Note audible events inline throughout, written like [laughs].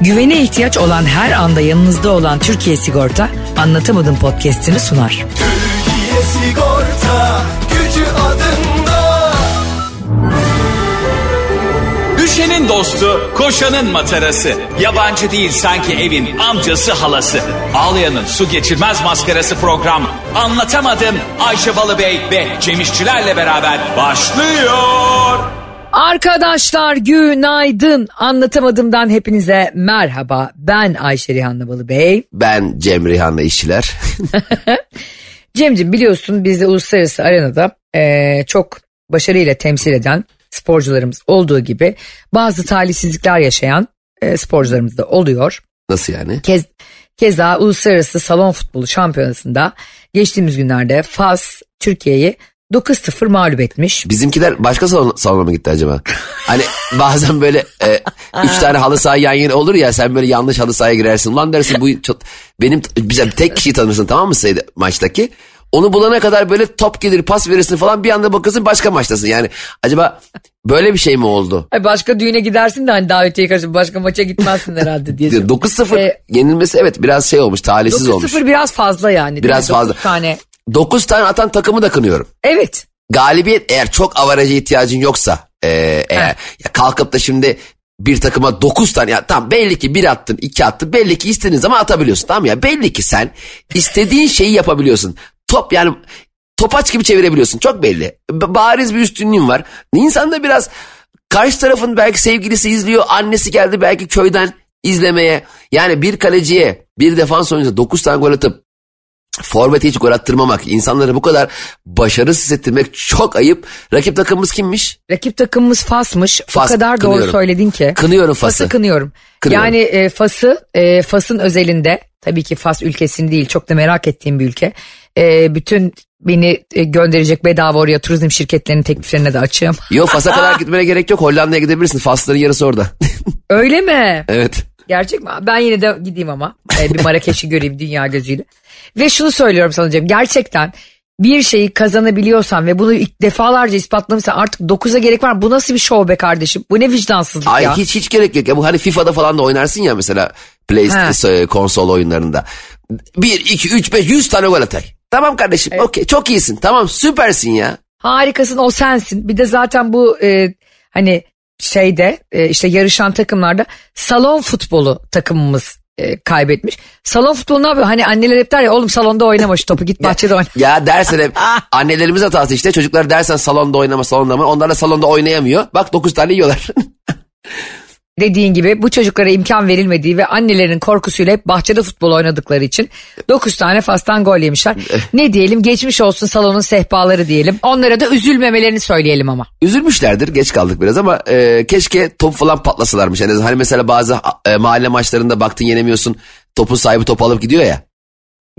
Güvene ihtiyaç olan her anda yanınızda olan Türkiye Sigorta Anlatamadım podcast'ini sunar. Türkiye Sigorta gücü adında. Düşenin dostu, koşanın matarası. Yabancı değil sanki evin amcası halası. Ağlayanın su geçirmez maskarası program. Anlatamadım Ayşe Balıbey ve Cemişçilerle beraber başlıyor. Arkadaşlar günaydın. Anlatamadımdan hepinize merhaba. Ben Ayşe Rihanna Balıbey. [laughs] Ben Cem Rihanna işçiler. Cemciğim biliyorsun bizi uluslararası arenada eee, çok başarıyla temsil eden sporcularımız olduğu gibi bazı talihsizlikler yaşayan eee, sporcularımız da oluyor. Nasıl yani? Kez, keza uluslararası salon futbolu şampiyonasında geçtiğimiz günlerde Fas Türkiye'yi 9-0 mağlup etmiş. Bizimkiler başka salon, salona mı gitti acaba? Hani bazen böyle e, üç tane halı saha yan yana olur ya sen böyle yanlış halı sahaya girersin. Ulan dersin bu çok, benim bize tek kişiyi tanırsın tamam mı sayıda maçtaki? Onu bulana kadar böyle top gelir pas verirsin falan bir anda bakıyorsun başka maçtasın. Yani acaba böyle bir şey mi oldu? Başka düğüne gidersin de hani davetiye karşı başka maça gitmezsin herhalde diye. [laughs] 9-0 Ee, yenilmesi evet biraz şey olmuş talihsiz olmuş. 9-0 biraz fazla yani. Biraz fazla. tane. 9 tane atan takımı da kınıyorum. Evet. galibiyet eğer çok avaraja ihtiyacın yoksa e, eğer ya kalkıp da şimdi bir takıma 9 tane ya tamam belli ki bir attın iki attın belli ki istediğin zaman atabiliyorsun tamam ya belli ki sen istediğin şeyi yapabiliyorsun. Top yani topaç gibi çevirebiliyorsun çok belli. B- bariz bir üstünlüğün var. İnsan da biraz karşı tarafın belki sevgilisi izliyor annesi geldi belki köyden izlemeye. Yani bir kaleciye bir defans oyuncusu 9 tane gol atıp Forvet'e hiç gol attırmamak, insanları bu kadar başarısız hissettirmek çok ayıp. Rakip takımımız kimmiş? Rakip takımımız Fas'mış. Fas, o kadar doğru kınıyorum. söyledin ki. Kınıyorum Fas'ı. Fas'ı kınıyorum. Kınıyorum. Yani e, Fas'ı, e, Fas'ın özelinde tabii ki Fas ülkesini değil çok da merak ettiğim bir ülke. E, bütün beni e, gönderecek bedava oraya turizm şirketlerinin tekliflerine de açığım. Yok Fas'a kadar [laughs] gitmene gerek yok. Hollanda'ya gidebilirsin. Fasların yarısı orada. Öyle mi? evet. Gerçek mi? Ben yine de gideyim ama. E, bir Marrakeş'i göreyim dünya gözüyle. Ve şunu söylüyorum sana Cem. Gerçekten bir şeyi kazanabiliyorsan ve bunu defalarca ispatlamışsan artık 9'a gerek var mı? Bu nasıl bir şov be kardeşim? Bu ne vicdansızlık Ay ya? hiç hiç gerek yok. Ya bu hani FIFA'da falan da oynarsın ya mesela PlayStation e, konsol oyunlarında. 1 2 3 5 100 tane gol atay. Tamam kardeşim. Okey çok iyisin. Tamam süpersin ya. Harikasın o sensin. Bir de zaten bu e, hani şeyde e, işte yarışan takımlarda salon futbolu takımımız e, kaybetmiş. Salon futbolu ne yapıyor? Hani anneler hep der ya oğlum salonda oynama şu topu git bahçede oyna. Ya dersen hep [laughs] annelerimiz hatası işte. Çocuklar dersen salonda oynama salonda oynama. Onlar da salonda oynayamıyor. Bak 9 tane yiyorlar. [laughs] Dediğin gibi bu çocuklara imkan verilmediği ve annelerin korkusuyla hep bahçede futbol oynadıkları için 9 tane fastan gol yemişler. ne diyelim geçmiş olsun salonun sehpaları diyelim. Onlara da üzülmemelerini söyleyelim ama. Üzülmüşlerdir geç kaldık biraz ama e, keşke top falan patlasalarmış. Yani hani mesela bazı e, mahalle maçlarında baktın yenemiyorsun topun sahibi top alıp gidiyor ya.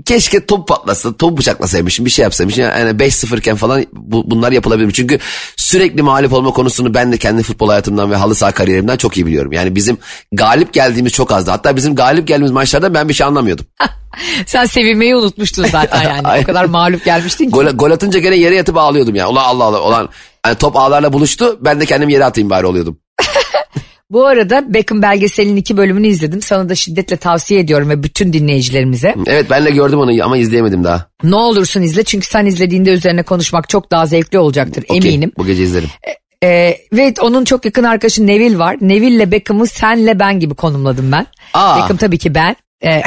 Keşke top patlasa, top bıçaklasaymışım, bir şey yapsaymışım. Yani 5-0 iken falan bu, bunlar yapılabilir. Çünkü sürekli mağlup olma konusunu ben de kendi futbol hayatımdan ve halı saha kariyerimden çok iyi biliyorum. Yani bizim galip geldiğimiz çok azdı. Hatta bizim galip geldiğimiz maçlarda ben bir şey anlamıyordum. [laughs] Sen sevinmeyi unutmuştun zaten [laughs] yani. o kadar mağlup gelmiştin ki. Gol, gol atınca gene yere yatıp ağlıyordum ya. Ulan Allah Allah. Ulan yani top ağlarla buluştu. Ben de kendim yere atayım bari oluyordum. Bu arada Beckham belgeselinin iki bölümünü izledim. Sana da şiddetle tavsiye ediyorum ve bütün dinleyicilerimize. Evet ben de gördüm onu ama izleyemedim daha. Ne olursun izle çünkü sen izlediğinde üzerine konuşmak çok daha zevkli olacaktır Okey, eminim. Bu gece izlerim. Ee, ve onun çok yakın arkadaşı Neville var. Neville'le Beckham'ı senle ben gibi konumladım ben. Aa. Beckham tabii ki ben. Ee,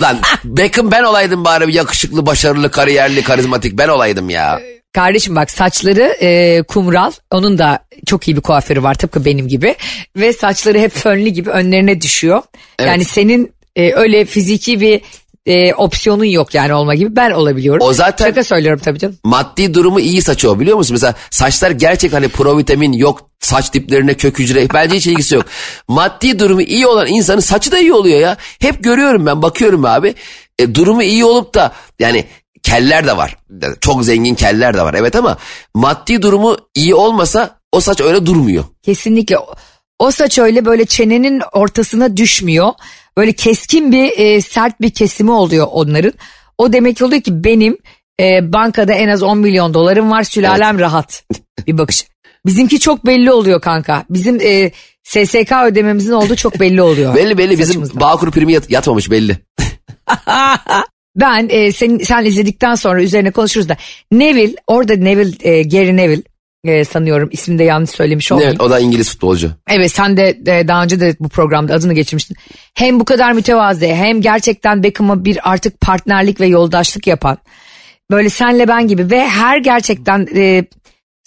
Lan [laughs] Beckham ben olaydım bari yakışıklı, başarılı, kariyerli, karizmatik ben olaydım ya. Kardeşim bak saçları e, kumral. Onun da çok iyi bir kuaförü var tıpkı benim gibi. Ve saçları hep fönlü gibi önlerine düşüyor. Evet. Yani senin e, öyle fiziki bir e, opsiyonun yok yani olma gibi ben olabiliyorum. O zaten- Şaka söylüyorum tabii canım. Maddi durumu iyi saçı o biliyor musun? Mesela saçlar gerçek hani provitamin yok saç diplerine kök hücre bence hiç ilgisi yok. [laughs] Maddi durumu iyi olan insanın saçı da iyi oluyor ya. Hep görüyorum ben bakıyorum abi. E, durumu iyi olup da yani keller de var. Çok zengin keller de var evet ama maddi durumu iyi olmasa o saç öyle durmuyor. Kesinlikle. O- saç öyle böyle çenenin ortasına düşmüyor. Böyle keskin bir e, sert bir kesimi oluyor onların. O demek oluyor ki benim e, bankada en az 10 milyon dolarım var sülalem rahat bir bakış. Bizimki çok belli oluyor kanka. Bizim e, SSK ödememizin olduğu çok belli oluyor. Belli belli bizim saçımızdan. Bağkur primi yat- yatmamış belli. [laughs] Ben e, sen, sen izledikten sonra üzerine konuşuruz da Neville orada Neville e, Gary Neville e, sanıyorum ismini de yanlış söylemiş oldum. Evet, o da İngiliz futbolcu. Evet sen de e, daha önce de bu programda adını geçirmiştin. Hem bu kadar mütevazı hem gerçekten Beckham'a bir artık partnerlik ve yoldaşlık yapan. Böyle senle ben gibi ve her gerçekten e,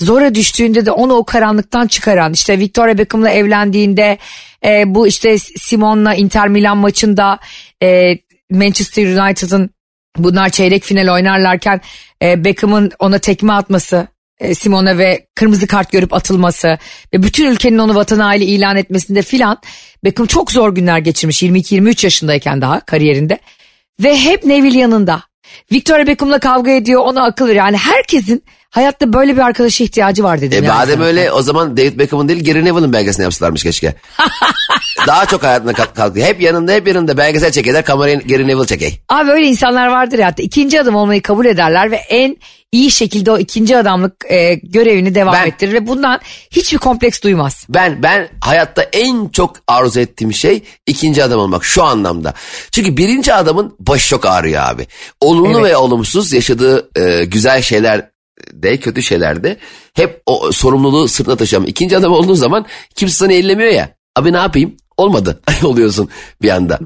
zora düştüğünde de onu o karanlıktan çıkaran. işte Victoria Beckham'la evlendiğinde e, bu işte Simon'la Inter Milan maçında e, Manchester United'ın bunlar çeyrek final oynarlarken e, Beckham'ın ona tekme atması e, Simona ve kırmızı kart görüp atılması ve bütün ülkenin onu vatan haini ilan etmesinde filan Beckham çok zor günler geçirmiş 22-23 yaşındayken daha kariyerinde ve hep Neville yanında. Victoria Beckham'la kavga ediyor ona akıl veriyor. Yani herkesin hayatta böyle bir arkadaşa ihtiyacı var dedim. E yani madem öyle o zaman David Beckham'ın değil Gary Neville'ın belgeselini yapsalarmış keşke. [laughs] Daha çok hayatına kat- kalkıyor. Hep yanında hep yanında belgesel çekerler kamerayı Gary Neville çekey. Abi öyle insanlar vardır ya hatta ikinci adım olmayı kabul ederler ve en iyi şekilde o ikinci adamlık e, görevini devam Ben- ettirir ve bundan hiçbir kompleks duymaz. Ben ben hayatta en çok arzu ettiğim şey ikinci adam olmak şu anlamda. Çünkü birinci adamın başı çok ağrıyor abi. Olumlu Evet. ve olumsuz yaşadığı e, güzel şeyler de kötü şeyler de hep o sorumluluğu sırtına taşıyan. İkinci adam olduğun zaman kimse sana ellemiyor ya. Abi ne yapayım? Olmadı [laughs] oluyorsun bir anda.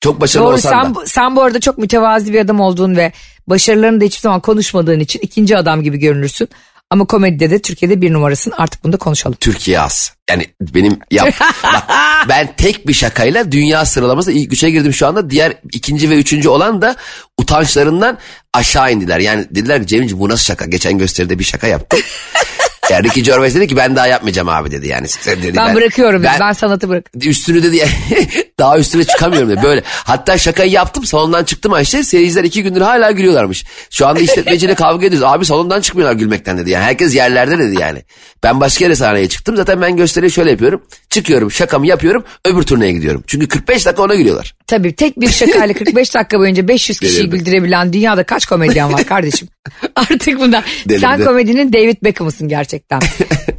Çok başarılı Doğru olsan sen, da. sen bu arada çok mütevazi bir adam olduğun ve başarılarını da hiçbir zaman konuşmadığın için ikinci adam gibi görünürsün. Ama komedide de Türkiye'de bir numarasın artık bunu da konuşalım. Türkiye az. Yani benim yap [laughs] bak ben tek bir şakayla dünya sıralamasında ilk üçe girdim şu anda. Diğer ikinci ve üçüncü olan da utançlarından aşağı indiler. Yani dediler ki Cemciğim bu nasıl şaka? Geçen gösteride bir şaka yaptım. [laughs] yani Ricky Gervais dedi ki ben daha yapmayacağım abi dedi yani. Dedi, Ben, bırakıyorum dedi. Ben, sanatı bırak. üstünü dedi [laughs] daha üstüne çıkamıyorum dedi böyle. Hatta şakayı yaptım salondan çıktım Ayşe seyirciler iki gündür hala gülüyorlarmış. Şu anda işletmeciyle kavga ediyoruz abi salondan çıkmıyorlar gülmekten dedi yani herkes yerlerde dedi yani. Ben başka yere sahneye çıktım zaten ben gösteriyi şöyle yapıyorum çıkıyorum şakamı yapıyorum öbür turneye gidiyorum. Çünkü 45 dakika ona gülüyorlar. Tabii tek bir şakayla [laughs] 45 dakika boyunca 500 kişiyi Delirdim. güldürebilen dünyada kaç komedyen var kardeşim? [laughs] Artık bundan. Sen komedinin David Beckham'ısın gerçekten.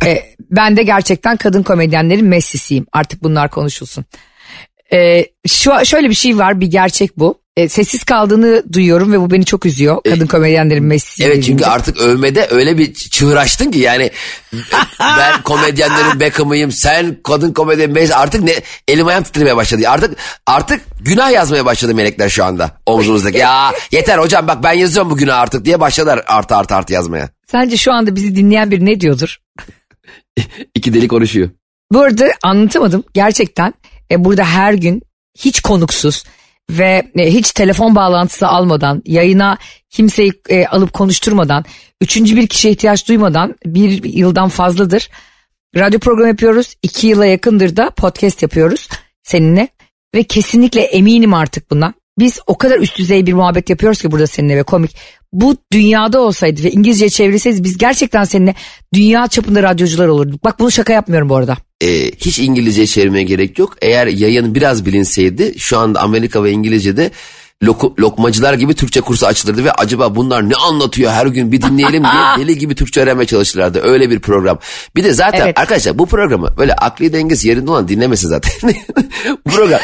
Ee, [laughs] ben de gerçekten kadın komedyenlerin Messi'siyim. Artık bunlar konuşulsun. Ee, şu şöyle bir şey var bir gerçek bu. Ee, sessiz kaldığını duyuyorum ve bu beni çok üzüyor. Kadın komedyenlerin Messi'si. E, Evet çünkü artık övmede öyle bir çığıraştın ki yani [laughs] ben komedyenlerin Beckham'ıyım sen kadın komedyen Messi artık ne elim ayağım titremeye başladı. Artık artık günah yazmaya başladı melekler şu anda omzumuzdaki. ya yeter hocam bak ben yazıyorum bu günah artık diye başladılar artı artı artı yazmaya. Sence şu anda bizi dinleyen bir ne diyordur? [laughs] İki deli konuşuyor. Bu arada anlatamadım gerçekten e, burada her gün hiç konuksuz ve e, hiç telefon bağlantısı almadan yayına kimseyi e, alıp konuşturmadan üçüncü bir kişiye ihtiyaç duymadan bir yıldan fazladır radyo programı yapıyoruz. iki yıla yakındır da podcast yapıyoruz seninle ve kesinlikle eminim artık bundan. Biz o kadar üst düzey bir muhabbet yapıyoruz ki burada seninle ve komik. Bu dünyada olsaydı ve İngilizce çevrilseydi biz gerçekten seninle dünya çapında radyocular olurduk. Bak bunu şaka yapmıyorum bu arada. Ee, hiç İngilizce çevirmeye gerek yok. Eğer yayın biraz bilinseydi şu anda Amerika ve İngilizce'de loku- lokmacılar gibi Türkçe kursu açılırdı ve acaba bunlar ne anlatıyor her gün bir dinleyelim diye [laughs] deli gibi Türkçe öğrenmeye çalışırlardı. Öyle bir program. Bir de zaten Evet. arkadaşlar bu programı böyle akli dengesi yerinde olan dinlemesin zaten. [laughs] bu program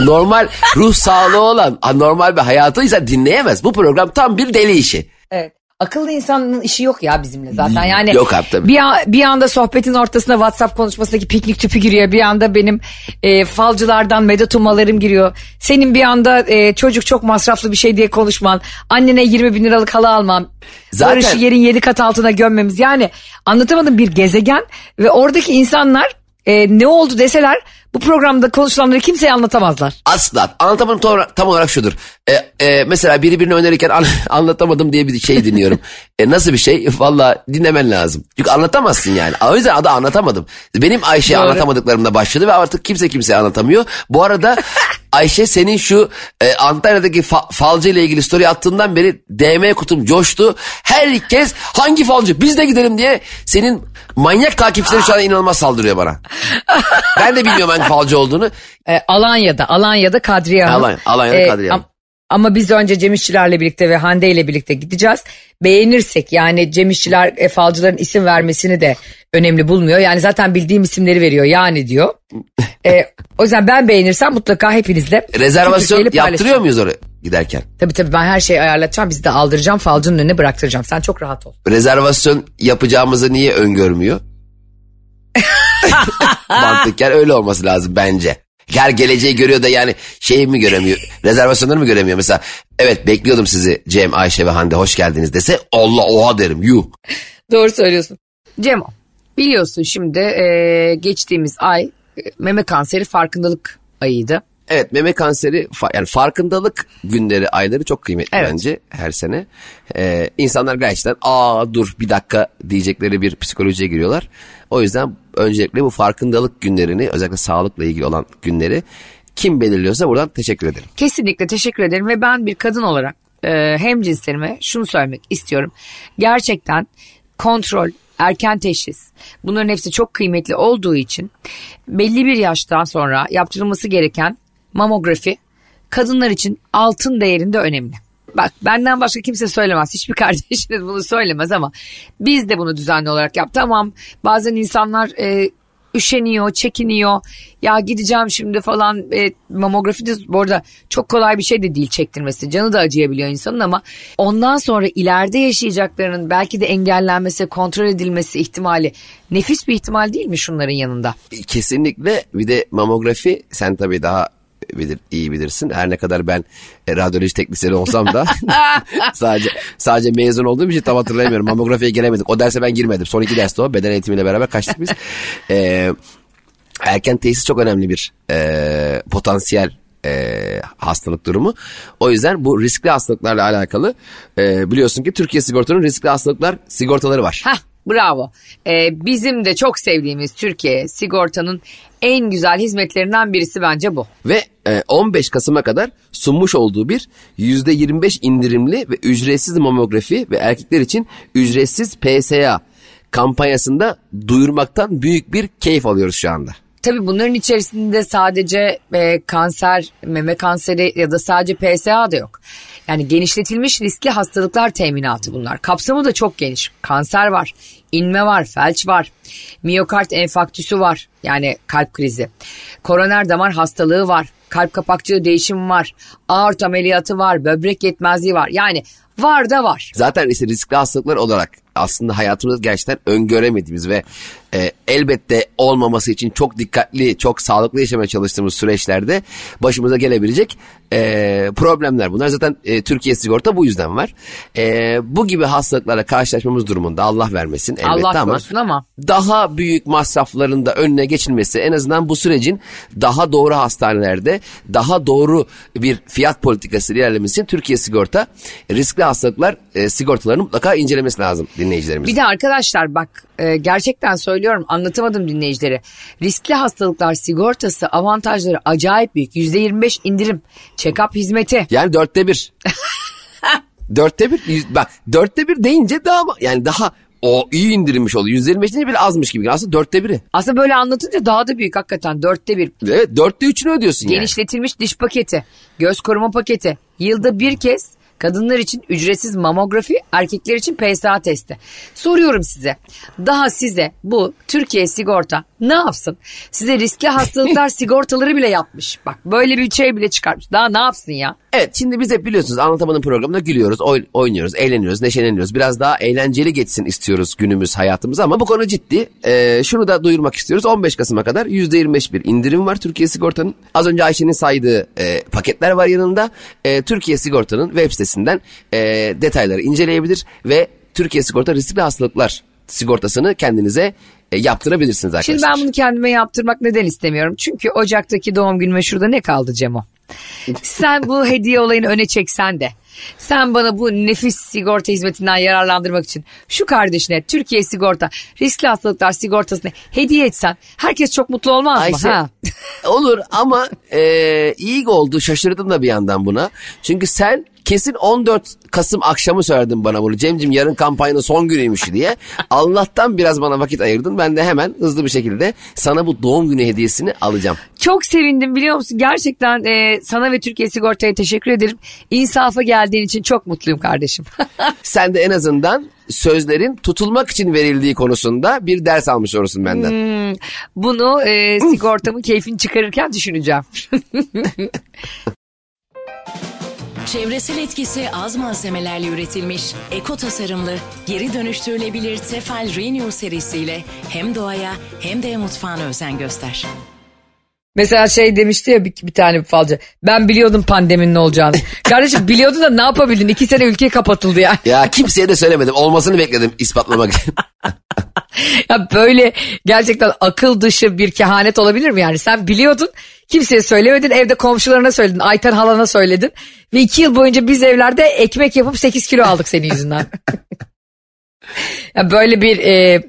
normal ruh sağlığı olan normal bir hayatıysa dinleyemez. Bu program tam bir deli işi. Evet. Akıllı insanın işi yok ya bizimle zaten. Yani Yok abi, tabii. Bir, an- bir anda sohbetin ortasına WhatsApp konuşmasındaki piknik tüpü giriyor. Bir anda benim e, falcılardan medet ummalarım giriyor. Senin bir anda e, çocuk çok masraflı bir şey diye konuşman. Annene 20 bin liralık halı almam. Zaten- Barış'ı yerin yedi kat altına gömmemiz. Yani anlatamadım bir gezegen ve oradaki insanlar e, ne oldu deseler bu programda konuşulanları kimseye anlatamazlar. Asla. Anlatamadım tam olarak, tam olarak şudur. E, e, mesela biri birini önerirken an- [laughs] anlatamadım diye bir şey dinliyorum. e, nasıl bir şey? Valla dinlemen lazım. Çünkü anlatamazsın yani. O yüzden adı anlatamadım. Benim Ayşe'ye Doğru. anlatamadıklarımda başladı ve artık kimse kimseye anlatamıyor. Bu arada Ayşe senin şu e, Antalya'daki fa- falcı ile ilgili story attığından beri DM kutum coştu. Herkes hangi falcı biz de gidelim diye senin manyak takipçileri şu an inanılmaz saldırıyor bana. ben de bilmiyorum hangi falcı olduğunu. E, Alanya'da, Alanya'da Kadriye Hanım. Alanya- Alanya'da Kadriye Hanım. Am- Ama biz önce Cem İşçilerle birlikte ve Hande ile birlikte gideceğiz. Beğenirsek yani Cem İşçiler e, falcıların isim vermesini de önemli bulmuyor. Yani zaten bildiğim isimleri veriyor yani diyor. [laughs] E, o yüzden ben beğenirsem mutlaka hepinizle. Rezervasyon Türkiye'yle yaptırıyor muyuz oraya giderken? Tabii tabii ben her şeyi ayarlatacağım. Bizi de aldıracağım falcının önüne bıraktıracağım. Sen çok rahat ol. Rezervasyon yapacağımızı niye öngörmüyor? [laughs] Mantıken öyle olması lazım bence. Her geleceği görüyor da yani şeyi mi göremiyor? Rezervasyonları mı göremiyor? Mesela evet bekliyordum sizi Cem, Ayşe ve Hande hoş geldiniz dese Allah oha derim yuh. Doğru söylüyorsun. Cemo biliyorsun şimdi e, geçtiğimiz ay e, meme kanseri farkındalık ayıydı. Evet meme kanseri yani farkındalık günleri ayları çok kıymetli Evet. bence her sene. Ee, insanlar gerçekten aa dur bir dakika diyecekleri bir psikolojiye giriyorlar. O yüzden öncelikle bu farkındalık günlerini özellikle sağlıkla ilgili olan günleri kim belirliyorsa buradan teşekkür ederim. Kesinlikle teşekkür ederim ve ben bir kadın olarak e, hem cinslerime şunu söylemek istiyorum. Gerçekten kontrol, erken teşhis bunların hepsi çok kıymetli olduğu için belli bir yaştan sonra yaptırılması gereken mamografi kadınlar için altın değerinde önemli. Bak benden başka kimse söylemez. Hiçbir [laughs] kardeşiniz bunu söylemez ama biz de bunu düzenli olarak yap. Tamam bazen insanlar e, üşeniyor, çekiniyor. Ya gideceğim şimdi falan e, mamografi de bu arada çok kolay bir şey de değil çektirmesi. Canı da acıyabiliyor insanın ama ondan sonra ileride yaşayacaklarının belki de engellenmesi, kontrol edilmesi ihtimali nefis bir ihtimal değil mi şunların yanında? Kesinlikle bir de mamografi sen tabii daha bilir, iyi bilirsin. Her ne kadar ben e, radyoloji teknisyeni olsam da [laughs] [laughs] sadece sadece mezun olduğum için tam hatırlayamıyorum. Mamografiye gelemedik. O derse ben girmedim. Son iki derste o. Beden eğitimiyle beraber kaçtık biz. Ee, erken tesis çok önemli bir e, potansiyel e, hastalık durumu. O yüzden bu riskli hastalıklarla alakalı e, biliyorsun ki Türkiye Sigorta'nın riskli hastalıklar sigortaları var. Hah bravo. Ee, bizim de çok sevdiğimiz Türkiye sigortanın en güzel hizmetlerinden birisi bence bu. Ve e, 15 Kasım'a kadar sunmuş olduğu bir %25 indirimli ve ücretsiz mamografi ve erkekler için ücretsiz PSA kampanyasında duyurmaktan büyük bir keyif alıyoruz şu anda. Tabii bunların içerisinde sadece e, kanser, meme kanseri ya da sadece PSA da yok. Yani genişletilmiş riskli hastalıklar teminatı bunlar. Kapsamı da çok geniş. Kanser var, inme var, felç var, miyokard enfarktüsü var yani kalp krizi. Koroner damar hastalığı var, kalp kapakçığı değişimi var, aort ameliyatı var, böbrek yetmezliği var. Yani var da var. Zaten işte riskli hastalıklar olarak aslında hayatımızda gerçekten öngöremediğimiz ve e, elbette olmaması için çok dikkatli, çok sağlıklı yaşamaya çalıştığımız süreçlerde başımıza gelebilecek e, problemler. Bunlar zaten e, Türkiye sigorta bu yüzden var. E, bu gibi hastalıklarla karşılaşmamız durumunda Allah vermesin elbette Allah ama ama. daha büyük masrafların da önüne geçilmesi en azından bu sürecin daha doğru hastanelerde daha doğru bir fiyat politikası ilerlemesi Türkiye Sigorta riskli hastalıklar e, sigortalarını mutlaka incelemesi lazım dinleyicilerimiz. Bir de arkadaşlar bak e, gerçekten söylüyorum anlatamadım dinleyicilere. Riskli hastalıklar sigortası avantajları acayip büyük. %25 indirim, check-up hizmeti. Yani dörtte bir. [laughs] dörtte bir. yüz- Bak dörtte bir deyince daha yani daha o iyi indirilmiş oluyor. Yüzde yirmi beş deyince bile azmış gibi. Aslında dörtte biri. Aslında böyle anlatınca daha da büyük hakikaten dörtte bir. Evet dörtte üçünü ödüyorsun yani. Genişletilmiş diş paketi, göz koruma paketi, yılda bir kez kadınlar için ücretsiz mamografi, erkekler için PSA testi. Soruyorum size, daha size bu Türkiye sigorta ne yapsın? Size riskli hastalıklar [laughs] sigortaları bile yapmış. Bak böyle bir şey bile çıkarmış. Daha ne yapsın ya? Evet şimdi biz hep biliyorsunuz anlatamadığım programda gülüyoruz, oy- oynuyoruz, eğleniyoruz, neşeleniyoruz. Biraz daha eğlenceli geçsin istiyoruz günümüz hayatımız ama bu konu ciddi. Ee, şunu da duyurmak istiyoruz. 15 Kasım'a kadar %25 bir indirim var Türkiye Sigorta'nın. Az önce Ayşe'nin saydığı e, paketler var yanında. E, Türkiye Sigorta'nın web sitesinden e, detayları inceleyebilir ve Türkiye Sigorta riskli hastalıklar sigortasını kendinize yaptırabilirsiniz arkadaşlar. Şimdi ben bunu kendime yaptırmak neden istemiyorum? Çünkü Ocak'taki doğum günüme şurada ne kaldı Cemo? [laughs] Sen bu hediye olayını öne çeksen de Sen bana bu nefis sigorta hizmetinden yararlandırmak için şu kardeşine Türkiye Sigorta riskli hastalıklar sigortasını hediye etsen herkes çok mutlu olmaz mı? Ayşe, Ha? [laughs] Olur ama e, iyi oldu şaşırdım da bir yandan buna. Çünkü sen kesin 14 Kasım akşamı söyledin bana bunu. Cemcim yarın kampanyanın son günüymüş diye. [laughs] Allah'tan biraz bana vakit ayırdın. Ben de hemen hızlı bir şekilde sana bu doğum günü hediyesini alacağım. Çok sevindim biliyor musun? Gerçekten e, sana ve Türkiye Sigorta'ya teşekkür ederim. İnsafa geldiğin için çok mutluyum kardeşim. [laughs] Sen de en azından sözlerin tutulmak için verildiği konusunda bir ders almış olursun benden. Bunu e, sigortamın keyfini çıkarırken düşüneceğim. [laughs] Çevresel etkisi az malzemelerle üretilmiş, eko tasarımlı, geri dönüştürülebilir Tefal Renew serisiyle hem doğaya hem de mutfağına özen göster. Mesela şey demişti ya bir, bir tane bir falcı. Ben biliyordum pandeminin olacağını. [laughs] Kardeşim biliyordun da ne yapabildin? İki sene ülke kapatıldı ya. Ya kimseye de söylemedim. Olmasını bekledim ispatlamak için. [laughs] [laughs] Ya böyle gerçekten akıl dışı bir kehanet olabilir mi yani? Sen biliyordun kimseye söylemedin evde komşularına söyledin Ayten halana söyledin. Ve iki yıl boyunca biz evlerde ekmek yapıp 8 kilo aldık senin yüzünden. [laughs] ya böyle bir e,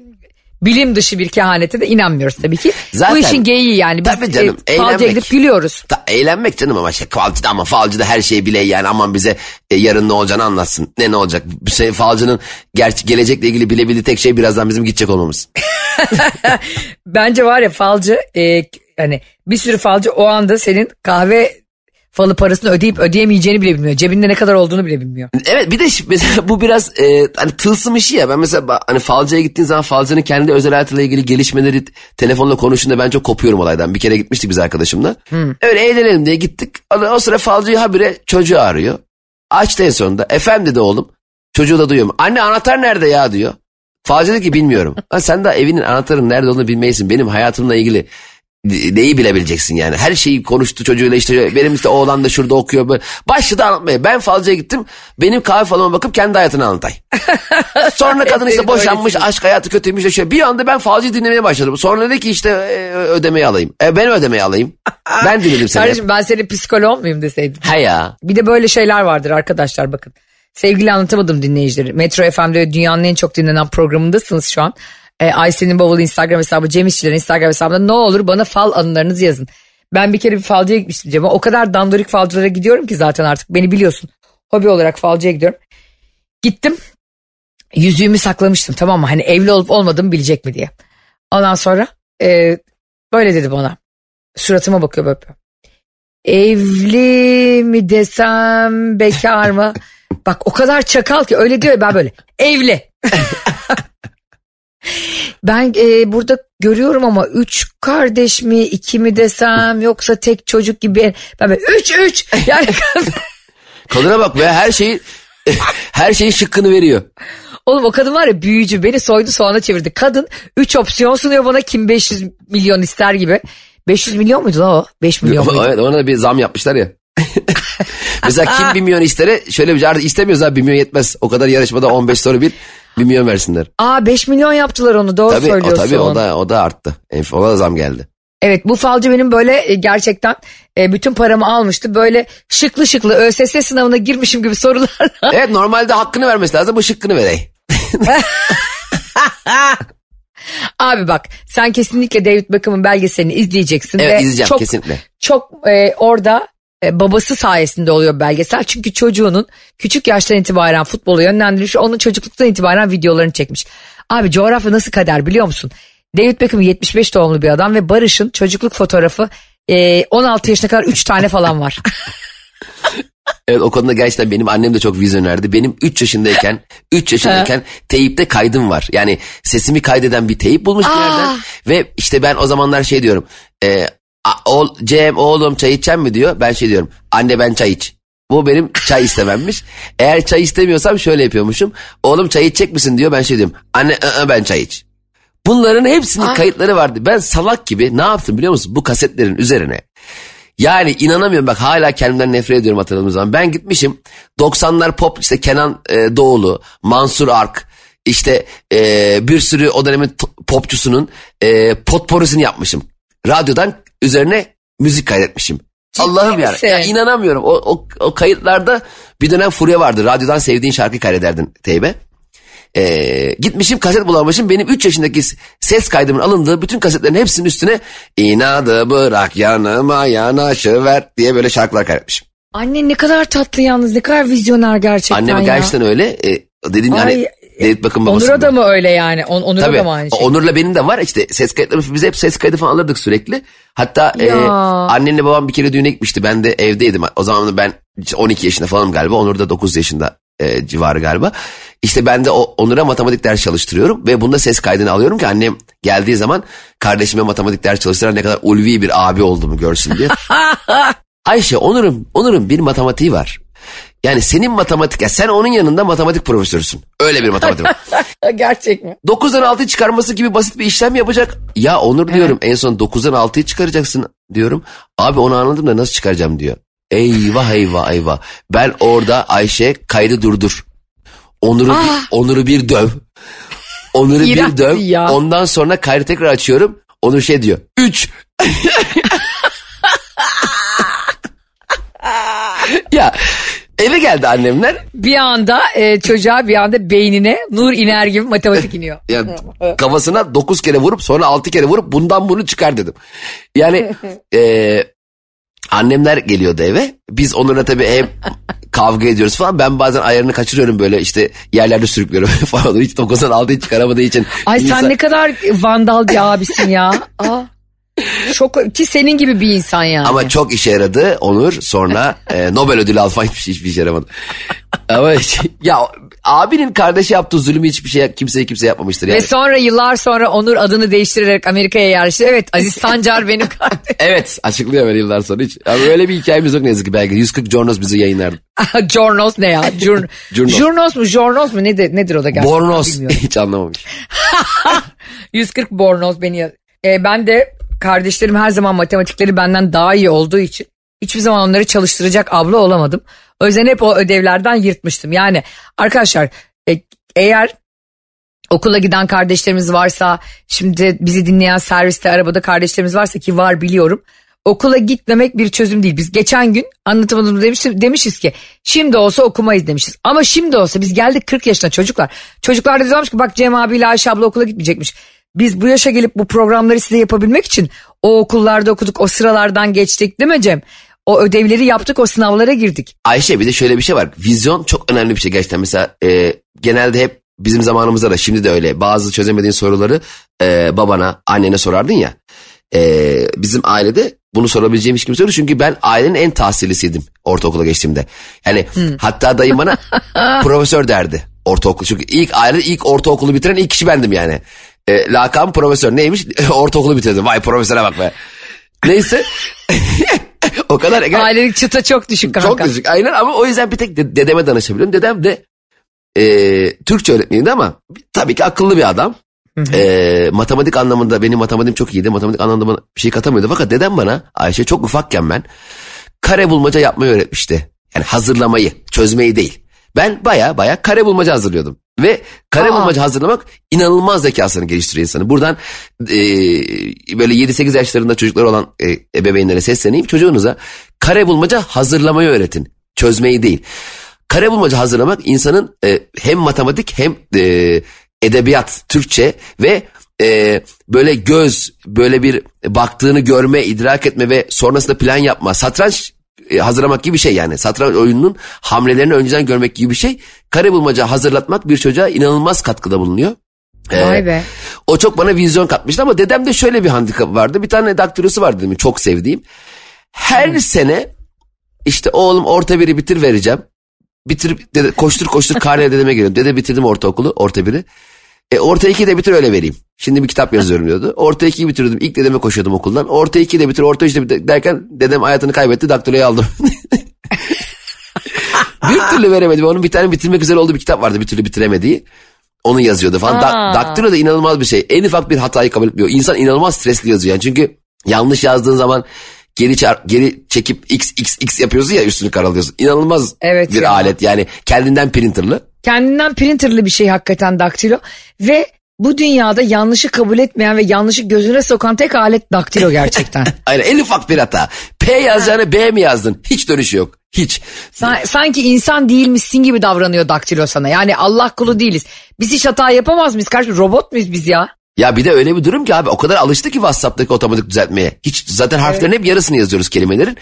bilim dışı bir kehanete de inanmıyoruz tabii ki. Zaten- Bu işin geyiği yani. Biz Tabii canım, e, falcıya eğlenmek. gidip gülüyoruz. Ta, eğlenmek canım ama şey falcı da ama falcı da her şeyi bile yani aman bize e, yarın ne olacağını anlatsın. Ne ne olacak? Şey, falcının gerçi gelecekle ilgili bilebildiği tek şey birazdan bizim gidecek olmamız. [laughs] Bence var ya falcı e, hani bir sürü falcı o anda senin kahve falı parasını ödeyip ödeyemeyeceğini bile bilmiyor. Cebinde ne kadar olduğunu bile bilmiyor. Evet bir de [laughs] mesela bu biraz e, hani tılsım işi ya. Ben mesela hani falcıya gittiğin zaman falcının kendi özel hayatıyla ilgili gelişmeleri telefonla konuştuğunda ben çok kopuyorum olaydan. Bir kere gitmiştik biz arkadaşımla. Öyle eğlenelim diye gittik. O, sıra falcıyı habire çocuğu arıyor. Açtı en sonunda. Efendim dedi oğlum. Çocuğu da duyuyor. Anne anahtar nerede ya diyor. Falcı dedi ki bilmiyorum. [laughs] Lan sen de evinin anahtarının nerede olduğunu bilmeysin. Benim hayatımla ilgili neyi bilebileceksin yani. Her şeyi konuştu çocuğuyla işte benim işte oğlan da şurada okuyor. Böyle. Başladı anlatmaya. Ben falcıya gittim. Benim kahve falıma bakıp kendi hayatını anlatay. [laughs] Sonra kadın işte boşanmış aşk hayatı kötüymüş şöyle. Bir anda ben falcıyı dinlemeye başladım. Sonra dedi ki işte e, ödemeyi alayım. E, ben ödemeyi alayım. [laughs] Ben dinledim seni. Kardeşim ben senin psikoloğun muyum deseydin. He ya. Bir de böyle şeyler vardır arkadaşlar bakın. Sevgili anlatamadım dinleyicileri. Metro FM'de dünyanın en çok dinlenen programındasınız şu an. E, Ayşe'nin bavulu Instagram hesabı, Cem İşçilerin Instagram hesabında ne olur bana fal anılarınızı yazın. Ben bir kere bir falcıya gitmiştim Cem'e. O kadar dandorik falcılara gidiyorum ki zaten artık beni biliyorsun. Hobi olarak falcıya gidiyorum. Gittim. Yüzüğümü saklamıştım tamam mı? Hani evli olup olmadığımı bilecek mi diye. Ondan sonra e, böyle dedi bana. Suratıma bakıyor böyle. Evli mi desem bekar mı? [laughs] Bak o kadar çakal ki öyle diyor ben böyle evli. [laughs] ben e, burada görüyorum ama üç kardeş mi iki mi desem yoksa tek çocuk gibi ben böyle üç üç [laughs] yani Kadına bak be her şeyi [laughs] her şeyin şıkkını veriyor. oğlum o kadın var ya büyücü beni soydu soğana çevirdi kadın üç opsiyon sunuyor bana kim 500 milyon ister gibi 500 milyon muydu o 5 milyon [laughs] muydu? evet ona da bir zam yapmışlar ya. Mesela kim bir milyon istere şöyle bir şey artık istemiyoruz abi bir milyon yetmez. O kadar yarışmada 15 soru bir bir milyon versinler. Aa 5 milyon yaptılar onu doğru Tabii o söylüyorsun. tabii o da o da arttı. Ona da zam geldi. Evet bu falcı benim böyle e, gerçekten e, bütün paramı almıştı. Böyle şıklı şıklı ÖSS sınavına girmişim gibi sorularla. Evet normalde hakkını vermesi lazım bu şıkkını verey. [laughs] Abi bak sen kesinlikle David Beckham'ın belgeselini izleyeceksin. Evet ve izleyeceğim çok, kesinlikle. Çok e, orada babası sayesinde oluyor belgesel. Çünkü çocuğunun küçük yaştan itibaren futbolu yönlendirmiş. Onun çocukluktan itibaren videolarını çekmiş. Abi coğrafya nasıl kader biliyor musun? David Beckham 75 doğumlu bir adam ve Barış'ın çocukluk fotoğrafı e, 16 yaşına kadar 3 tane falan var. [laughs] Evet o konuda gerçekten benim annem de çok vizyonerdi. Benim 3 yaşındayken 3 yaşındayken teyipte kaydım var. Yani sesimi kaydeden bir teyip bulmuş bir yerden. Ve işte ben o zamanlar şey diyorum. E, a- oğul, Cem oğlum çay içecek mi diyor. Ben şey diyorum. Anne ben çay iç. Bu benim çay istememmiş. Eğer çay istemiyorsam şöyle yapıyormuşum. Oğlum çay içecek misin diyor. Ben şey diyorum. Anne ı-ı, ben çay iç. Bunların hepsinin kayıtları vardı. Ben salak gibi ne yaptım biliyor musun? Bu kasetlerin üzerine. Yani inanamıyorum bak hala kendimden nefret ediyorum hatırladığım zaman. Ben gitmişim 90'lar pop işte Kenan e, Doğulu, Mansur Ark, işte e, bir sürü o dönemin popçusunun e, potpourrisini yapmışım. Radyodan üzerine müzik kaydetmişim. Allah'ım ya. ya inanamıyorum. O, o, o kayıtlarda bir dönem furya vardı. Radyodan sevdiğin şarkı kaydederdin teybe. Ee, gitmişim kaset bulamamışım. Benim 3 yaşındaki ses kaydımın alındığı bütün kasetlerin hepsinin üstüne inadı bırak yanıma yanaşıver diye böyle şarkılar kaydetmişim. Anne ne kadar tatlı yalnız ne kadar vizyoner gerçekten Anneme ya. gerçekten öyle. E, dediğin Ay, hani David Bakın babası. Onur'a da mı öyle yani? On, Onur'a Tabii. da mı aynı şey? Onur'la benim de var işte ses kayıtları biz hep ses kaydı falan alırdık sürekli. Hatta e, Ya. annenle babam bir kere düğüne gitmişti ben de evdeydim. O zaman ben 12 yaşında falanım galiba Onur da 9 yaşında e, civarı galiba. İşte ben de o, Onur'a matematik ders çalıştırıyorum ve bunda ses kaydını alıyorum ki annem geldiği zaman kardeşime matematik ders çalıştıran ne kadar ulvi bir abi olduğumu görsün diye. [laughs] Ayşe Onur'un Onur'un bir matematiği var. Yani senin matematik, ya sen onun yanında matematik profesörüsün. Öyle bir matematik. [laughs] Gerçek mi? 9'dan 6'yı çıkarması gibi basit bir işlem yapacak. Ya Onur diyorum en son 9'dan 6'yı çıkaracaksın diyorum. Abi onu anladım da nasıl çıkaracağım diyor. Eyvah eyvah eyvah. Ben orada Ayşe kaydı durdur. Onur'u bir, Onur'u bir döv. Onur'u bir döv. ya. Ondan sonra kaydı tekrar açıyorum. Onur şey diyor. 3. [laughs] ya eve geldi annemler. Bir anda e, çocuğa bir anda beynine nur iner gibi matematik iniyor. [laughs] Ya kafasına 9 kere vurup sonra 6 kere vurup bundan bunu çıkar dedim. Yani [laughs] e, annemler geliyordu eve. Biz onunla tabii hem kavga ediyoruz falan. Ben bazen ayarını kaçırıyorum böyle işte yerlerde sürüklüyorum [laughs] falan. Hiç 9'dan 6'yı çıkaramadığı için. Ay sen insan- ne kadar vandal bir abisin ya. Aa, şok ki senin gibi bir insan yani. Ama çok işe yaradı Onur. Sonra [laughs] e, Nobel ödülü alma hiçbir şey hiçbir işe yaramadı. Ama ya abinin kardeşi yaptığı zulümü hiçbir şey kimseye kimse yapmamıştır. Yani. Ve sonra yıllar sonra Onur adını değiştirerek Amerika'ya yerleşti. Evet Aziz Sancar benim kardeşim. [laughs] Evet açıklıyor böyle yıllar sonra hiç. Ama öyle bir hikayemiz yok ne yazık ki belki. 140 Jornos bizi yayınlardı. [laughs] Jornos ne ya? Jur, Jurnos. Jurnos mu? Jornos mu? Nedir, nedir o da gerçekten? Bornos hiç anlamamış. 140 bornoz beni E, ben de kardeşlerim her zaman matematikleri benden daha iyi olduğu için hiçbir zaman onları çalıştıracak abla olamadım. O yüzden hep o ödevlerden yırtmıştım. Yani arkadaşlar e, eğer okula giden kardeşlerimiz varsa şimdi bizi dinleyen serviste arabada kardeşlerimiz varsa ki var biliyorum. Okula gitmemek bir çözüm değil. Biz geçen gün anlatamadım demiştim, demişiz ki şimdi olsa okumayız demişiz. Ama şimdi olsa biz geldik 40 yaşına çocuklar. Çocuklar da diyormuş ki bak Cem abiyle Ayşe abla okula gitmeyecekmiş. Biz bu yaşa gelip bu programları size yapabilmek için o okullarda okuduk o sıralardan geçtik değil mi Cem? O ödevleri yaptık o sınavlara girdik. Ayşe bir de şöyle bir şey var. Vizyon çok önemli bir şey gerçekten. Mesela e, genelde hep bizim zamanımızda da şimdi de öyle. Bazı çözemediğin soruları e, babana, annene sorardın ya. E, bizim ailede bunu sorabileceğim hiç kimse yoktu. Çünkü ben ailenin en tahsillisiydim ortaokula geçtiğimde. Yani hatta dayım bana [laughs] profesör derdi ortaokul. Çünkü ilk ailede ilk ortaokulu bitiren ilk kişi bendim yani. E, lakam profesör neymiş? [laughs] ortaokulu bitirdim. Vay profesöre bak be. Neyse. [laughs] o kadar. Ailelik çıta çok düşük kanka. Çok düşük aynen ama o yüzden bir tek de- dedeme danışabiliyorum. Dedem de e, Türkçe öğretmeniydi ama tabii ki akıllı bir adam. E, matematik anlamında benim matematiğim çok iyiydi. Matematik anlamında bir şey katamıyordu. Fakat dedem bana Ayşe çok ufakken ben kare bulmaca yapmayı öğretmişti. Yani hazırlamayı, çözmeyi değil. Ben baya baya kare bulmaca hazırlıyordum. Ve kare Aa. bulmaca hazırlamak inanılmaz zekasını geliştiriyor insanı. Buradan e, böyle 7-8 yaşlarında çocuklar olan e, ebeveynlere sesleneyim. Çocuğunuza kare bulmaca hazırlamayı öğretin. Çözmeyi değil. Kare bulmaca hazırlamak insanın e, hem matematik hem e, edebiyat, Türkçe ve e, böyle göz, böyle bir baktığını görme, idrak etme ve sonrasında plan yapma. Satranç hazırlamak gibi bir şey yani. Satranç oyununun hamlelerini önceden görmek gibi bir şey. Kare bulmaca hazırlatmak bir çocuğa inanılmaz katkıda bulunuyor. Ee, Vay be. O çok bana vizyon katmıştı ama dedemde şöyle bir handikap vardı. Bir tane daktilosu vardı dedim çok sevdiğim. Her sene işte oğlum orta biri bitir vereceğim. Bitir dede, koştur koştur karneye dedeme geliyorum. Dede bitirdim ortaokulu orta biri. E, orta iki de bitir öyle vereyim. Şimdi bir kitap yazıyorum diyordu. Orta ikiyi bitirdim. İlk dedeme koşuyordum okuldan. Orta ikiyi de bitir, orta üçü de bitir derken dedem hayatını kaybetti. Daktiloyu aldım. [laughs] bir türlü veremedim. Onun bir tane bitirmek üzere olduğu bir kitap vardı bir türlü bitiremediği. Onu yazıyordu falan. Da, daktilo da inanılmaz bir şey. En ufak bir hatayı kabul etmiyor. İnsan inanılmaz stresli yazıyor. Yani çünkü yanlış yazdığın zaman geri çar- geri çekip x x x yapıyorsun ya üstünü karalıyorsun. İnanılmaz Evet bir ya. alet. Yani kendinden printerlı. Kendinden printerlı bir şey hakikaten daktilo. Ve bu dünyada yanlışı kabul etmeyen ve yanlışı gözüne sokan tek alet daktilo gerçekten. [laughs] Aynen en ufak bir hata. P yazacağını B mi yazdın? Hiç dönüşü yok. Hiç. Sa- sanki insan değilmişsin gibi davranıyor daktilo sana. Yani Allah kulu değiliz. Biz hiç hata yapamaz mıyız kardeşim? Robot muyuz biz ya? Ya bir de öyle bir durum ki abi o kadar alıştı ki WhatsApp'taki otomatik düzeltmeye. Hiç zaten harflerin hep yarısını yazıyoruz kelimelerin.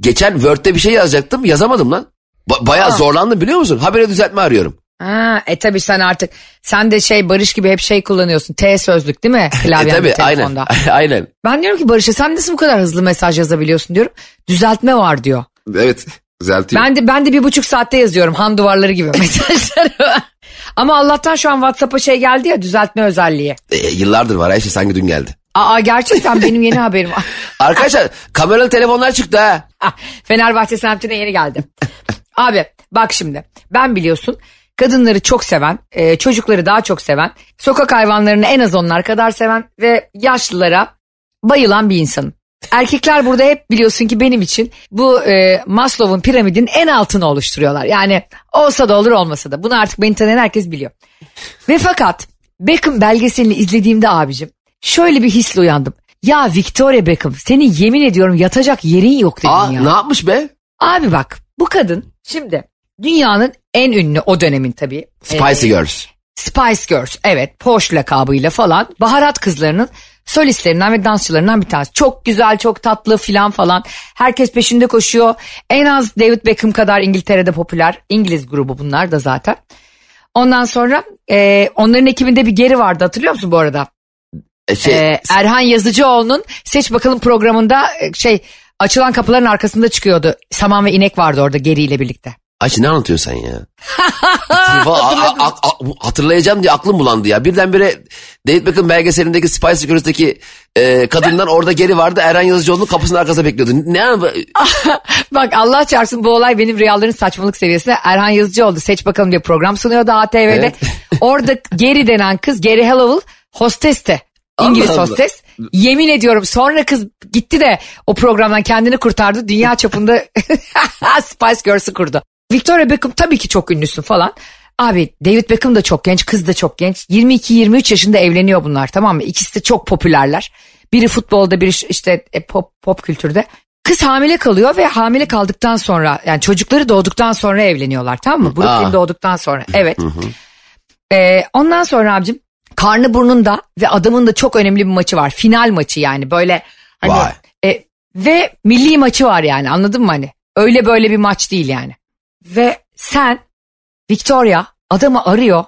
Geçen Word'de bir şey yazacaktım yazamadım lan. Ba- bayağı zorlandım biliyor musun? Habire düzeltme arıyorum. Ha, e tabi sen artık sen de şey Barış gibi hep şey kullanıyorsun. T sözlük değil mi? [laughs] E Klavyende tabi aynen. telefonda. [laughs] aynen. Ben diyorum ki Barış'a sen nasıl bu kadar hızlı mesaj yazabiliyorsun diyorum. Düzeltme var diyor. Evet düzeltiyor. Ben de ben de bir buçuk saatte yazıyorum han duvarları gibi [laughs] mesajları. Ama Allah'tan şu an WhatsApp'a şey geldi ya düzeltme özelliği. E, yıllardır var Ayşe sanki dün geldi. Aa gerçekten benim yeni haberim. Arkadaşlar kameralı telefonlar çıktı ha. Ah, Fenerbahçe semtine yeni geldi. Abi bak şimdi ben biliyorsun kadınları çok seven, e, çocukları daha çok seven, sokak hayvanlarını en az onlar kadar seven ve yaşlılara bayılan bir insanım. Erkekler burada hep biliyorsun ki benim için bu e, Maslow'un piramidin en altını oluşturuyorlar. Yani olsa da olur olmasa da bunu artık beni tanıyan herkes biliyor. Ve fakat Beckham belgeselini izlediğimde abicim şöyle bir hisle uyandım. Ya Victoria Beckham senin yemin ediyorum yatacak yerin yok dedim Aa, ya. ne yapmış be? Abi bak bu kadın şimdi dünyanın en ünlü o dönemin tabii. Spicy e, Girls. Spice Girls evet Porsche lakabıyla falan baharat kızlarının solistlerinden ve dansçılarından bir tanesi. Çok güzel çok tatlı filan falan herkes peşinde koşuyor. En az David Beckham kadar İngiltere'de popüler İngiliz grubu bunlar da zaten. Ondan sonra e, onların ekibinde bir geri vardı hatırlıyor musun bu arada? E, şey, Ee, Erhan Yazıcıoğlu'nun Seç Bakalım programında e, şey açılan kapıların arkasında çıkıyordu. Saman ve inek vardı orada geriyle birlikte. Ayşe ne anlatıyorsun sen ya? [laughs] A- a- a- hatırlayacağım diye aklım bulandı ya. Birdenbire David Beckham belgeselindeki Spice Girls'deki e, kadından orada geri vardı. Erhan Yazıcıoğlu'nun kapısının arkasında bekliyordu. Ne [laughs] Bak Allah çarpsın bu olay benim rüyaların saçmalık seviyesine. Erhan Yazıcıoğlu Seç Bakalım diye program sunuyordu ATV'de. Evet. [laughs] orada Geri denen kız Geri Hallowell hostesti. İngiliz Allah Allah. hostes. Yemin ediyorum sonra kız gitti de o programdan kendini kurtardı. Dünya çapında Spice Girls'ı kurdu. Victoria Beckham tabii ki çok ünlüsün falan. Abi David Beckham da çok genç, kız da çok genç. 22-23 yaşında evleniyor bunlar tamam mı? İkisi de çok popülerler. Biri futbolda, biri işte e, pop, pop kültürde. Kız hamile kalıyor ve hamile kaldıktan sonra yani çocukları doğduktan sonra evleniyorlar tamam mı? Brooklyn doğduktan sonra evet. Ee, ondan sonra abicim karnı burnunda ve adamın da çok önemli bir maçı var. Final maçı yani böyle hani Vay. e, ve milli maçı var yani anladın mı hani? Öyle böyle bir maç değil yani. Ve sen Victoria adamı arıyor.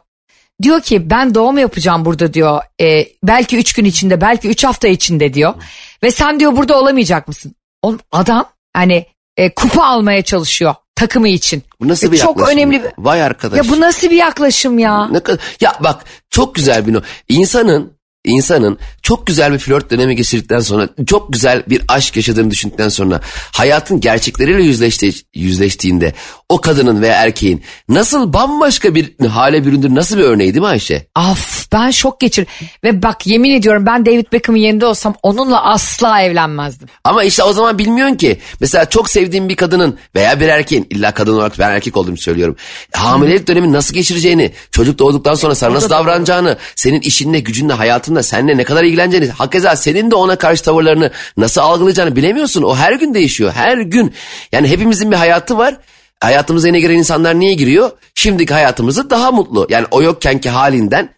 Diyor ki ben doğum yapacağım burada diyor. E, belki üç gün içinde belki üç hafta içinde diyor. Ve sen diyor burada olamayacak mısın? Oğlum adam hani e, kupa almaya çalışıyor takımı için. Bu nasıl Ve bir Çok yaklaşım önemli. bir- Vay arkadaş. Ya bu nasıl bir yaklaşım ya? Ne kadar, ya bak çok güzel bir no. İnsanın insanın çok güzel bir flört dönemi geçirdikten sonra çok güzel bir aşk yaşadığını düşündükten sonra hayatın gerçekleriyle yüzleşti, yüzleştiğinde o kadının veya erkeğin nasıl bambaşka bir hale büründür nasıl bir örneği değil mi Ayşe? Af ben şok geçir. Ve bak yemin ediyorum ben David Beckham'ın yerinde olsam onunla asla evlenmezdim. Ama işte o zaman bilmiyorsun ki. Mesela çok sevdiğin bir kadının veya bir erkeğin illa kadın olarak ben erkek olduğumu söylüyorum. Hamilelik dönemi nasıl geçireceğini, çocuk doğduktan sonra sana nasıl davranacağını, senin işinle, gücünle, hayatınla, seninle ne kadar ilgileneceğini, hakeza senin de ona karşı tavırlarını nasıl algılayacağını bilemiyorsun. O her gün değişiyor, her gün. Yani hepimizin bir hayatı var. Hayatımıza yeni giren insanlar niye giriyor? Şimdiki hayatımızı daha mutlu. Yani o yokkenki halinden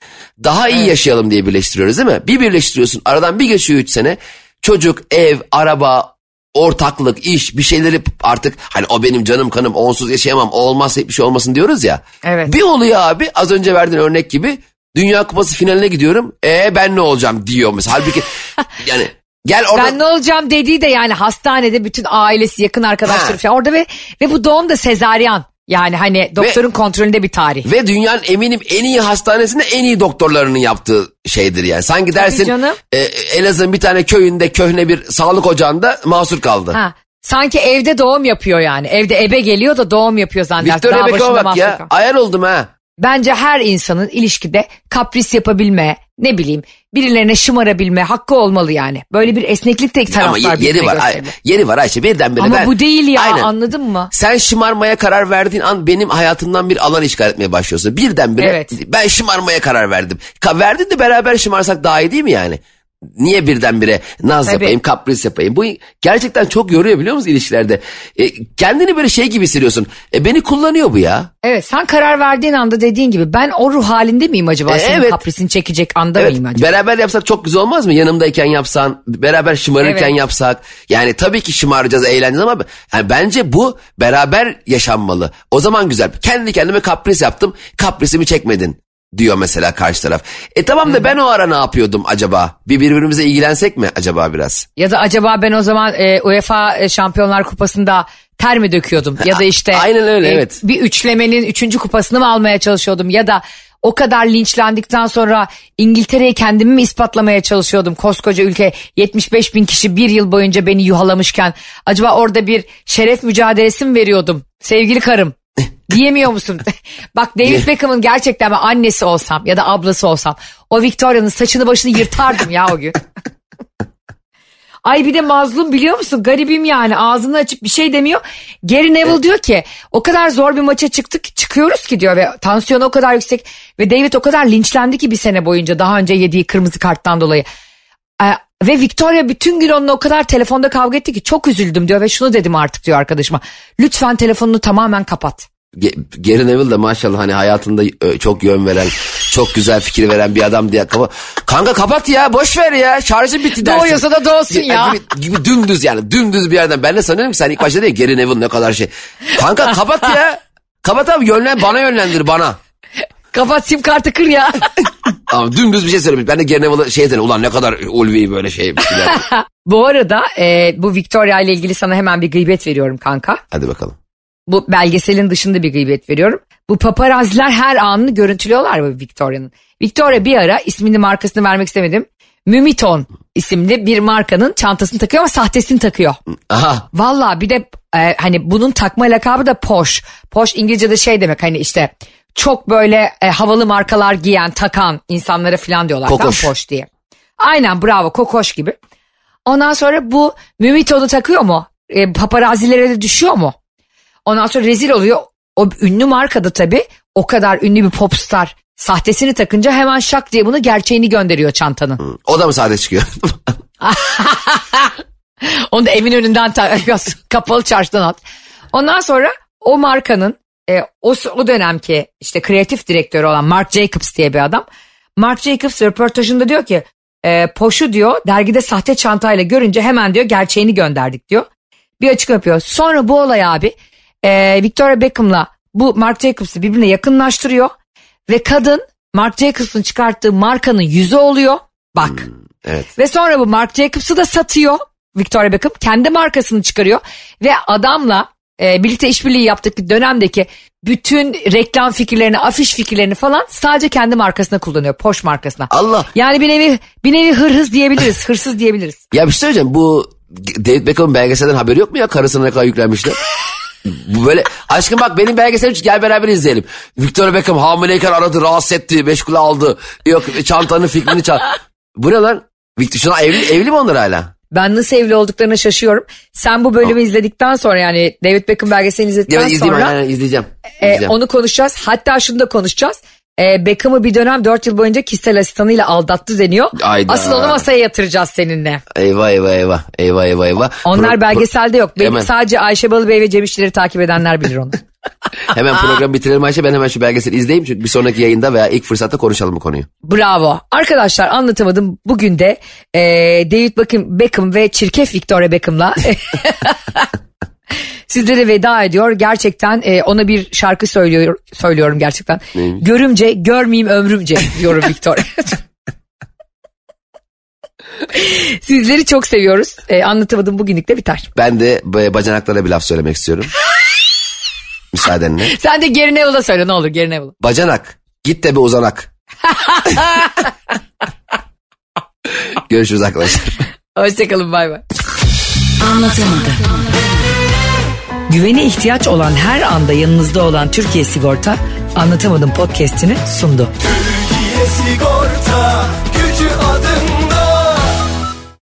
daha iyi yaşayalım diye birleştiriyoruz değil mi? Bir birleştiriyorsun aradan bir geçiyor 3 sene. Çocuk, ev, araba, ortaklık, iş bir şeyleri artık hani o benim canım kanım onsuz yaşayamam o olmazsa hiçbir şey olmasın diyoruz ya. Evet. Bir oluyor abi az önce verdiğin örnek gibi Dünya Kupası finaline gidiyorum. E ben ne olacağım diyor mesela. Halbuki [laughs] yani gel orada Ben ne olacağım dediği de yani hastanede bütün ailesi yakın arkadaşları falan orada ve ve bu doğum da sezaryen. Yani hani doktorun kontrolünde bir tarih. ve dünyanın eminim en iyi hastanesinde en iyi doktorlarının yaptığı şeydir yani. Sanki dersin e, Elazığ'ın bir tane köyünde köhne bir sağlık ocağında mahsur kaldı. Ha. Sanki evde doğum yapıyor yani. Evde ebe geliyor da doğum yapıyor zannedersin. Victoria Daha başında bak ya ayar oldum ha. Bence her insanın ilişkide kapris yapabilme, ne bileyim birilerine şımarabilme hakkı olmalı yani. Böyle bir esneklik Ama taraflar ye- yeri var. Ay- yeri var Ayşe birdenbire Ama ben. bu değil ya Aynen. anladın mı? Sen şımarmaya karar verdiğin an benim hayatımdan bir alan işgal etmeye başlıyorsun. Birdenbire Evet. ben şımarmaya karar verdim. Ka verdin de beraber şımarsak daha iyi değil mi yani? Niye birdenbire naz Tabii. yapayım, kapris yapayım? Bu gerçekten çok yoruyor biliyor musun ilişkilerde? E, kendini böyle şey gibi hissediyorsun. E, beni kullanıyor bu ya. Evet sen karar verdiğin anda dediğin gibi ben o ruh halinde miyim acaba? E, Senin evet. kaprisini çekecek anda Evet, mıyım acaba? beraber yapsak çok güzel olmaz mı? Yanımdayken yapsan, beraber şımarırken Evet. yapsak. Yani tabii ki şımaracağız, eğleneceğiz ama yani bence bu beraber yaşanmalı. O zaman güzel. Kendi kendime kapris yaptım, kaprisimi çekmedin diyor mesela karşı taraf. E tamam da ben o ara ne yapıyordum acaba? Bir birbirimize ilgilensek mi acaba biraz? Ya da acaba ben o zaman e, UEFA e, Şampiyonlar Kupası'nda ter mi döküyordum? Ya da işte e, Aynen öyle, evet. bir üçlemenin üçüncü kupasını mı almaya çalışıyordum? Ya da o kadar linçlendikten sonra İngiltere'ye kendimi mi ispatlamaya çalışıyordum? Koskoca ülke 75 bin kişi bir yıl boyunca beni yuhalamışken acaba orada bir şeref mücadelesi mi veriyordum? Sevgili karım diyemiyor musun? [laughs] Bak David Beckham'ın gerçekten ben annesi olsam ya da ablası olsam o Victoria'nın saçını başını yırtardım ya o gün. [laughs] Ay bir de mazlum biliyor musun? Garibim yani ağzını açıp bir şey demiyor. Gary Neville diyor ki o kadar zor bir maça çıktık çıkıyoruz ki diyor ve tansiyonu o kadar yüksek ve David o kadar linçlendi ki bir sene boyunca daha önce yediği kırmızı karttan dolayı. Ee, ve Victoria bütün gün onunla o kadar telefonda kavga etti ki çok üzüldüm diyor ve şunu dedim artık diyor arkadaşıma. Lütfen telefonunu tamamen kapat. Gary Neville de maşallah hani hayatında ö, çok yön veren, çok güzel fikir veren bir adam diye. Kapa Kanka kapat ya boş ver ya şarjı bitti dersin. Doğuyorsa da doğsun ya. Gibi, gibi dümdüz yani dümdüz bir yerden. Ben de sanıyorum ki sen ilk başta değil Gary Neville ne kadar şey. Kanka kapat ya. Kapat abi yönlen bana yönlendir bana. Kapat sim kartı kır ya. [laughs] Ama dümdüz bir şey söylemiş. Ben de Gary Neville'a şey dedim. Ulan ne kadar ulvi böyle şey. [laughs] bu arada e, bu Victoria ile ilgili sana hemen bir gıybet veriyorum kanka. Hadi bakalım. Bu belgeselin dışında bir gıybet veriyorum. Bu paparaziler her anını görüntülüyorlar bu Victoria'nın. Victoria bir ara ismini markasını vermek istemedim. Mumiton isimli bir markanın çantasını takıyor ama sahtesini takıyor. Aha. Valla bir de e, hani bunun takma lakabı da poş. Poş İngilizce'de şey demek hani işte çok böyle e, havalı markalar giyen, takan insanlara falan diyorlar. tam Kokoş. poş diye. Aynen bravo kokoş gibi. Ondan sonra bu Mumito'nu takıyor mu? E, paparazilere de düşüyor mu? Ondan sonra rezil oluyor. O ünlü markada tabii o kadar ünlü bir popstar sahtesini takınca hemen şak diye bunu gerçeğini gönderiyor çantanın. O da mı sade çıkıyor? [laughs] Onu da evin önünden takıyorsun. [laughs] Kapalı çarşıdan at. Ondan sonra o markanın e, o, o dönemki işte kreatif direktörü olan Mark Jacobs diye bir adam. Mark Jacobs röportajında diyor ki e, Poş'u diyor dergide sahte çantayla görünce hemen diyor gerçeğini gönderdik diyor. Bir açık yapıyor. Sonra bu olay abi e, Victoria Beckham'la bu Mark Jacobs'ı birbirine yakınlaştırıyor. Ve kadın Mark Jacobs'ın çıkarttığı markanın yüzü oluyor. Bak. evet. Ve sonra bu Mark Jacobs'ı da satıyor. Victoria Beckham kendi markasını çıkarıyor ve adamla e, birlikte işbirliği yaptık dönemdeki bütün reklam fikirlerini, afiş fikirlerini falan sadece kendi markasına kullanıyor. Porsche markasına. Allah. Yani bir nevi bir nevi hırhız diyebiliriz. [laughs] Hırsız diyebiliriz. Ya bir şey söyleyeceğim. Bu David Beckham'ın belgeselden haberi yok mu ya? Karısına ne kadar yüklenmişler. [laughs] Bu böyle aşkım bak benim belgeselim gel beraber izleyelim. Victoria Beckham hamileyken aradı rahatsız etti meşgule aldı. Yok çantanın fikrini çal. Bu ne lan? Victor şuna evli, evli mi onlar hala? Ben nasıl evli olduklarına şaşıyorum. Sen bu bölümü izledikten sonra yani David Beckham belgeselini izledikten Ya izleyeyim sonra aynen izleyeceğim. e, İzleyeceğim. onu konuşacağız. Hatta şunu da konuşacağız. E, Beckham'ı bir dönem 4 yıl boyunca kişisel asistanıyla aldattı deniyor. Ayda. Asıl onu masaya yatıracağız seninle. Eyvah eyvah eyvah. Eyvah eyvah eyvah. Onlar Pro- belgeselde yok. Benim Hemen. sadece Ayşe Balıbey ve Cem İşçileri takip edenler bilir onu. [laughs] Hemen program bitirelim Ayşe. Ben hemen şu belgeseli izleyeyim. Çünkü bir sonraki yayında veya ilk fırsatta konuşalım bu konuyu. Bravo. Arkadaşlar anlatamadım. Bugün de e, David Beckham, Beckham ve çirkef Victoria Beckham'la [laughs] sizlere veda ediyor. Gerçekten e, ona bir şarkı söylüyor, söylüyorum gerçekten. Görümce, görmeyeyim ömrümce diyorum Victoria. [laughs] Sizleri çok seviyoruz. E, anlatamadım bugünlük de biter. Ben de bacanaklara bir laf söylemek istiyorum. [laughs] Müsaadenle. Sen de Gary Neville'a söyle ne olur Gary Neville. Bacanak. Git de bir uzanak. [laughs] Görüşürüz arkadaşlar. Hoşçakalın bay bay. Anlatamadım. Güvene ihtiyaç olan her anda yanınızda olan Türkiye Sigorta Anlatamadım podcast'ini sundu. Türkiye